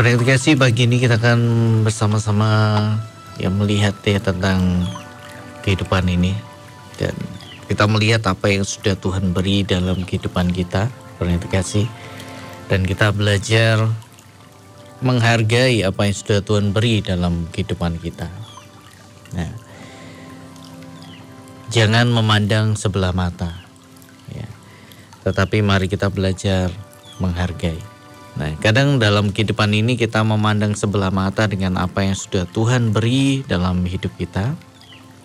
Pendengar pagi ini kita akan bersama-sama yang melihat ya tentang kehidupan ini dan kita melihat apa yang sudah Tuhan beri dalam kehidupan kita pendengar dan kita belajar menghargai apa yang sudah Tuhan beri dalam kehidupan kita. Nah, jangan memandang sebelah mata, ya. Tetapi mari kita belajar menghargai. Nah, kadang dalam kehidupan ini kita memandang sebelah mata dengan apa yang sudah Tuhan beri dalam hidup kita,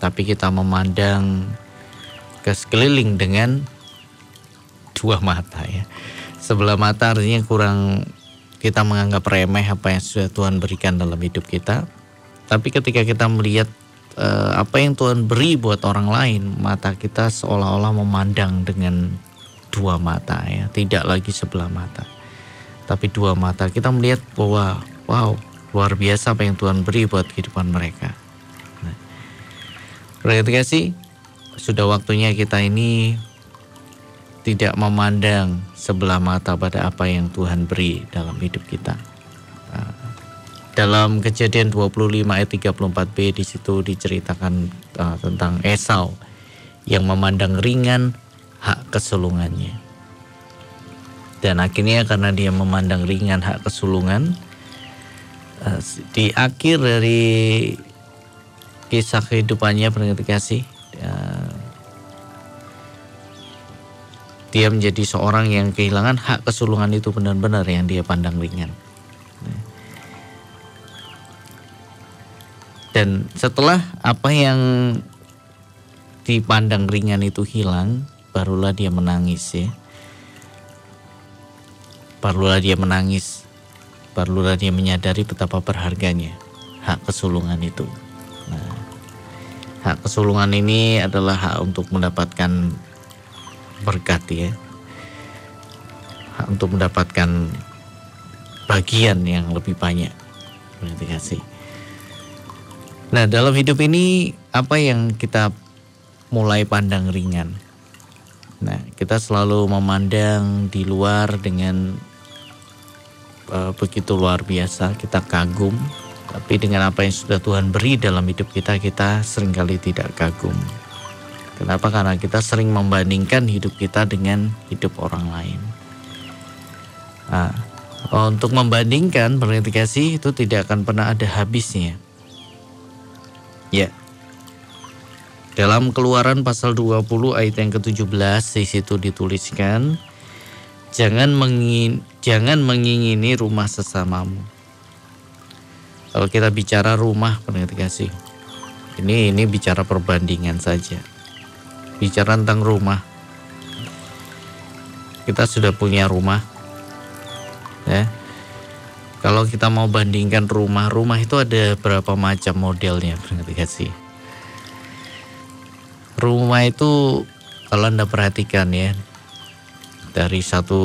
tapi kita memandang ke sekeliling dengan dua mata ya. Sebelah mata artinya kurang kita menganggap remeh apa yang sudah Tuhan berikan dalam hidup kita. Tapi ketika kita melihat uh, apa yang Tuhan beri buat orang lain, mata kita seolah-olah memandang dengan dua mata ya, tidak lagi sebelah mata tapi dua mata. Kita melihat bahwa wow, luar biasa apa yang Tuhan beri buat kehidupan mereka. Nah, sih sudah waktunya kita ini tidak memandang sebelah mata pada apa yang Tuhan beri dalam hidup kita. Nah, dalam kejadian 25 ayat 34b di situ diceritakan uh, tentang Esau yang memandang ringan hak kesulungannya. Dan akhirnya karena dia memandang ringan hak kesulungan, eh, di akhir dari kisah kehidupannya pendengar kasih, eh, dia menjadi seorang yang kehilangan hak kesulungan itu benar-benar yang dia pandang ringan. Dan setelah apa yang dipandang ringan itu hilang, barulah dia menangis ya Perlulah dia menangis, perlulah dia menyadari betapa berharganya hak kesulungan itu. Nah, hak kesulungan ini adalah hak untuk mendapatkan berkat ya. Hak untuk mendapatkan bagian yang lebih banyak. Berarti kasih. Nah, dalam hidup ini apa yang kita mulai pandang ringan? Nah, kita selalu memandang di luar dengan uh, begitu luar biasa, kita kagum. Tapi dengan apa yang sudah Tuhan beri dalam hidup kita, kita sering kali tidak kagum. Kenapa? Karena kita sering membandingkan hidup kita dengan hidup orang lain. Nah, untuk membandingkan kasih itu tidak akan pernah ada habisnya. Ya. Dalam keluaran pasal 20 ayat yang ke-17 di situ dituliskan jangan mengin jangan mengingini rumah sesamamu. Kalau kita bicara rumah, pendengar kasih, ini ini bicara perbandingan saja. Bicara tentang rumah, kita sudah punya rumah, ya. Kalau kita mau bandingkan rumah, rumah itu ada berapa macam modelnya, pendengar kasih. Rumah itu kalau anda perhatikan ya, dari satu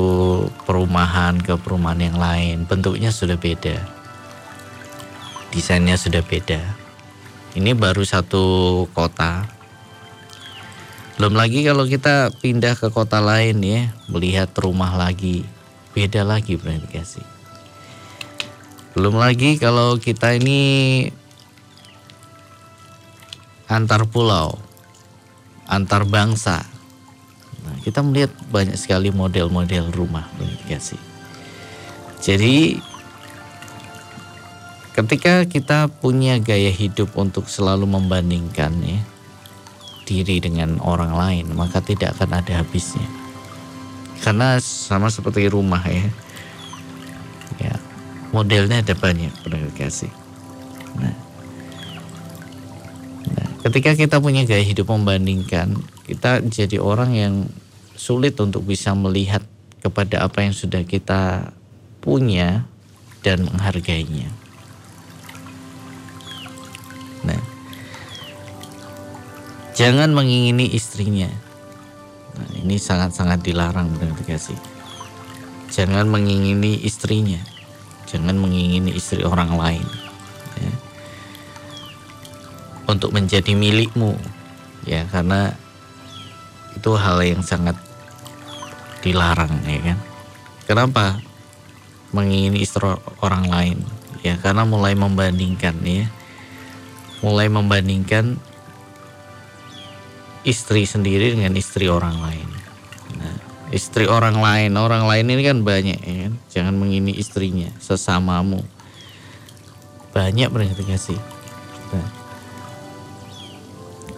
perumahan ke perumahan yang lain bentuknya sudah beda. Desainnya sudah beda. Ini baru satu kota. Belum lagi kalau kita pindah ke kota lain ya melihat rumah lagi beda lagi berarti. Kasih belum lagi kalau kita ini antar pulau antar bangsa kita melihat banyak sekali model-model rumah sih. Jadi ketika kita punya gaya hidup untuk selalu membandingkan ya diri dengan orang lain, maka tidak akan ada habisnya. Karena sama seperti rumah ya. Ya, modelnya ada banyak kasih. Nah, nah, ketika kita punya gaya hidup membandingkan, kita jadi orang yang sulit untuk bisa melihat kepada apa yang sudah kita punya dan menghargainya. Nah, jangan mengingini istrinya. Nah, ini sangat-sangat dilarang benar kasih. Jangan mengingini istrinya. Jangan mengingini istri orang lain. Ya. Untuk menjadi milikmu. Ya, karena itu hal yang sangat dilarang ya kan? Kenapa mengingini istri orang lain? Ya karena mulai membandingkan ya. Mulai membandingkan istri sendiri dengan istri orang lain. Nah, istri orang lain orang lain ini kan banyak ya kan? Jangan mengini istrinya sesamamu. Banyak kasih nah,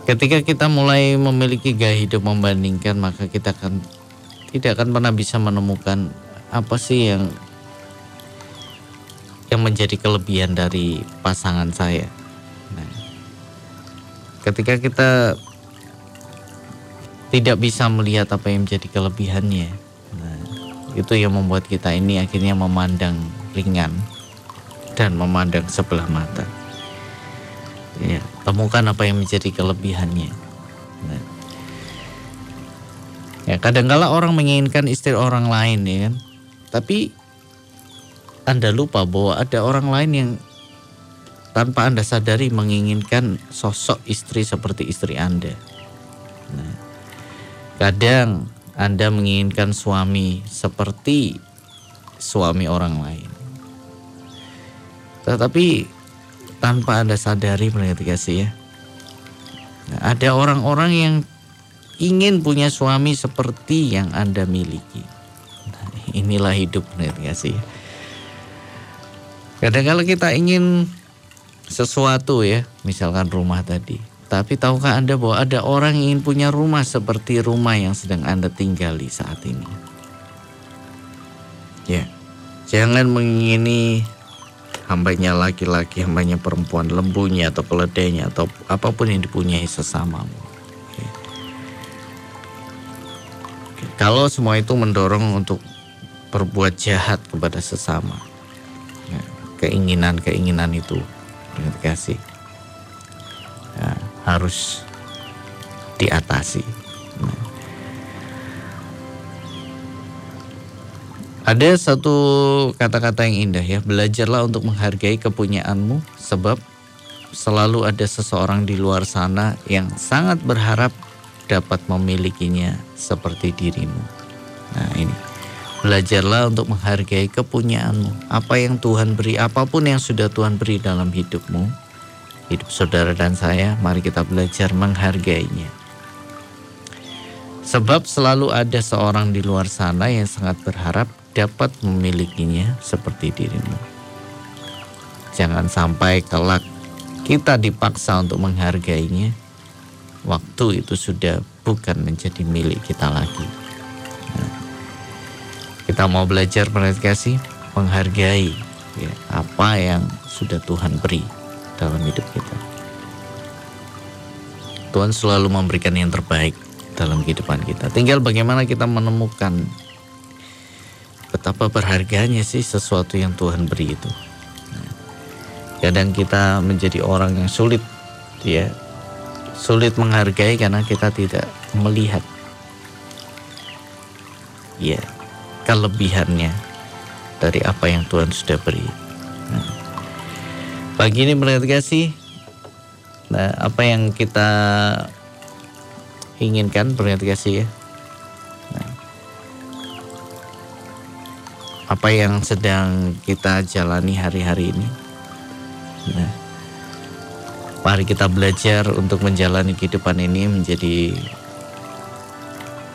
ketika kita mulai memiliki gaya hidup membandingkan maka kita akan tidak akan pernah bisa menemukan apa sih yang yang menjadi kelebihan dari pasangan saya. Nah, ketika kita tidak bisa melihat apa yang menjadi kelebihannya, nah, itu yang membuat kita ini akhirnya memandang ringan dan memandang sebelah mata. Ya, temukan apa yang menjadi kelebihannya. Nah, ya kadangkala orang menginginkan istri orang lain ya kan, tapi anda lupa bahwa ada orang lain yang tanpa Anda sadari menginginkan sosok istri seperti istri Anda. Nah, kadang Anda menginginkan suami seperti suami orang lain. Tetapi tanpa Anda sadari mengerti kasih ya. Nah, ada orang-orang yang ingin punya suami seperti yang Anda miliki. Nah, inilah hidup kasih ya. Kadang kalau kita ingin sesuatu ya, misalkan rumah tadi. Tapi tahukah Anda bahwa ada orang yang ingin punya rumah seperti rumah yang sedang Anda tinggali saat ini? Ya, jangan mengingini hambanya laki-laki, hambanya perempuan, lembunya atau keledainya atau apa pun yang dipunyai sesamamu. Kalau semua itu mendorong untuk berbuat jahat kepada sesama, keinginan-keinginan itu dengan kasih ya, harus diatasi. Nah. Ada satu kata-kata yang indah ya, belajarlah untuk menghargai kepunyaanmu sebab selalu ada seseorang di luar sana yang sangat berharap dapat memilikinya seperti dirimu. Nah ini. Belajarlah untuk menghargai kepunyaanmu. Apa yang Tuhan beri, apa pun yang sudah Tuhan beri dalam hidupmu, hidup saudara dan saya, mari kita belajar menghargainya. Sebab selalu ada seorang di luar sana yang sangat berharap dapat memilikinya seperti dirimu. Jangan sampai kelak kita dipaksa untuk menghargainya, waktu itu sudah bukan menjadi milik kita lagi. Kita mau belajar kasih menghargai ya, apa yang sudah Tuhan beri dalam hidup kita. Tuhan selalu memberikan yang terbaik dalam kehidupan kita. Tinggal bagaimana kita menemukan betapa berharganya sih sesuatu yang Tuhan beri itu. Kadang kita menjadi orang yang sulit ya sulit menghargai karena kita tidak melihat ya kelebihannya dari apa yang Tuhan sudah beri. Nah, pagi ini melihat kasih, nah apa yang kita inginkan melihat kasih ya. Nah, apa yang sedang kita jalani hari-hari ini. Nah, mari kita belajar untuk menjalani kehidupan ini menjadi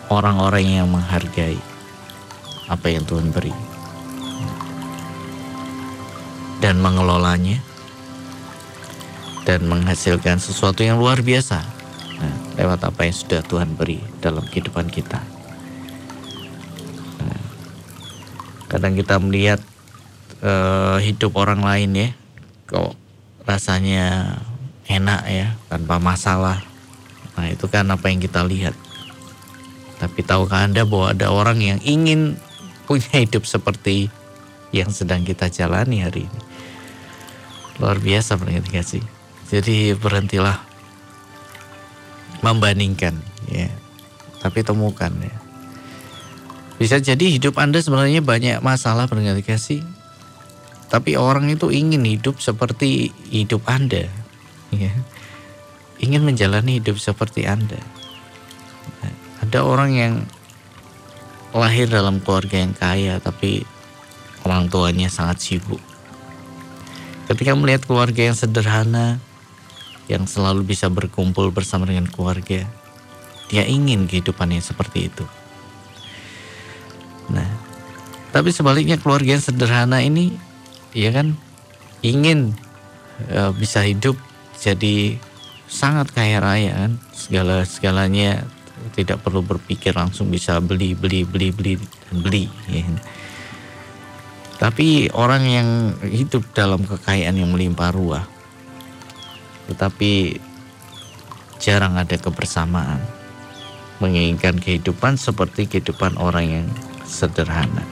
orang-orang yang menghargai apa yang Tuhan beri dan mengelolanya dan menghasilkan sesuatu yang luar biasa nah, lewat apa yang sudah Tuhan beri dalam kehidupan kita. Nah, kadang kita melihat uh, hidup orang lain ya, kok rasanya enak ya tanpa masalah. Nah itu kan apa yang kita lihat. Tapi tahukah Anda bahwa ada orang yang ingin punya hidup seperti yang sedang kita jalani hari ini. Luar biasa perhatikan sih. Jadi berhentilah membandingkan ya. Tapi temukan ya. Bisa jadi hidup Anda sebenarnya banyak masalah perhatikan sih. Tapi orang itu ingin hidup seperti hidup Anda. Ya. Ingin menjalani hidup seperti Anda. Ada orang yang lahir dalam keluarga yang kaya tapi orang tuanya sangat sibuk. Ketika melihat keluarga yang sederhana, yang selalu bisa berkumpul bersama dengan keluarga, dia ingin kehidupannya seperti itu. Nah, tapi sebaliknya keluarga yang sederhana ini, ya kan, ingin uh, bisa hidup jadi sangat kaya raya kan, segala segalanya tidak perlu berpikir langsung bisa beli beli beli beli dan beli. Ya. Tapi orang yang hidup dalam kekayaan yang melimpah ruah, tetapi jarang ada kebersamaan, menginginkan kehidupan seperti kehidupan orang yang sederhana.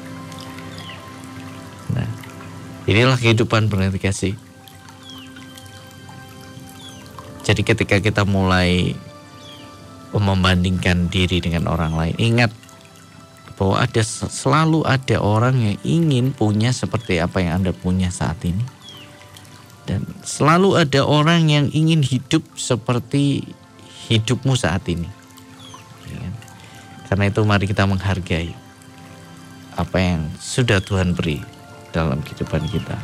Nah, inilah kehidupan kasih. Jadi ketika kita mulai membandingkan diri dengan orang lain, ingat bahwa ada selalu ada orang yang ingin punya seperti apa yang Anda punya saat ini. Dan selalu ada orang yang ingin hidup seperti hidupmu saat ini. Ya kan? Karena itu mari kita menghargai apa yang sudah Tuhan beri dalam kehidupan kita.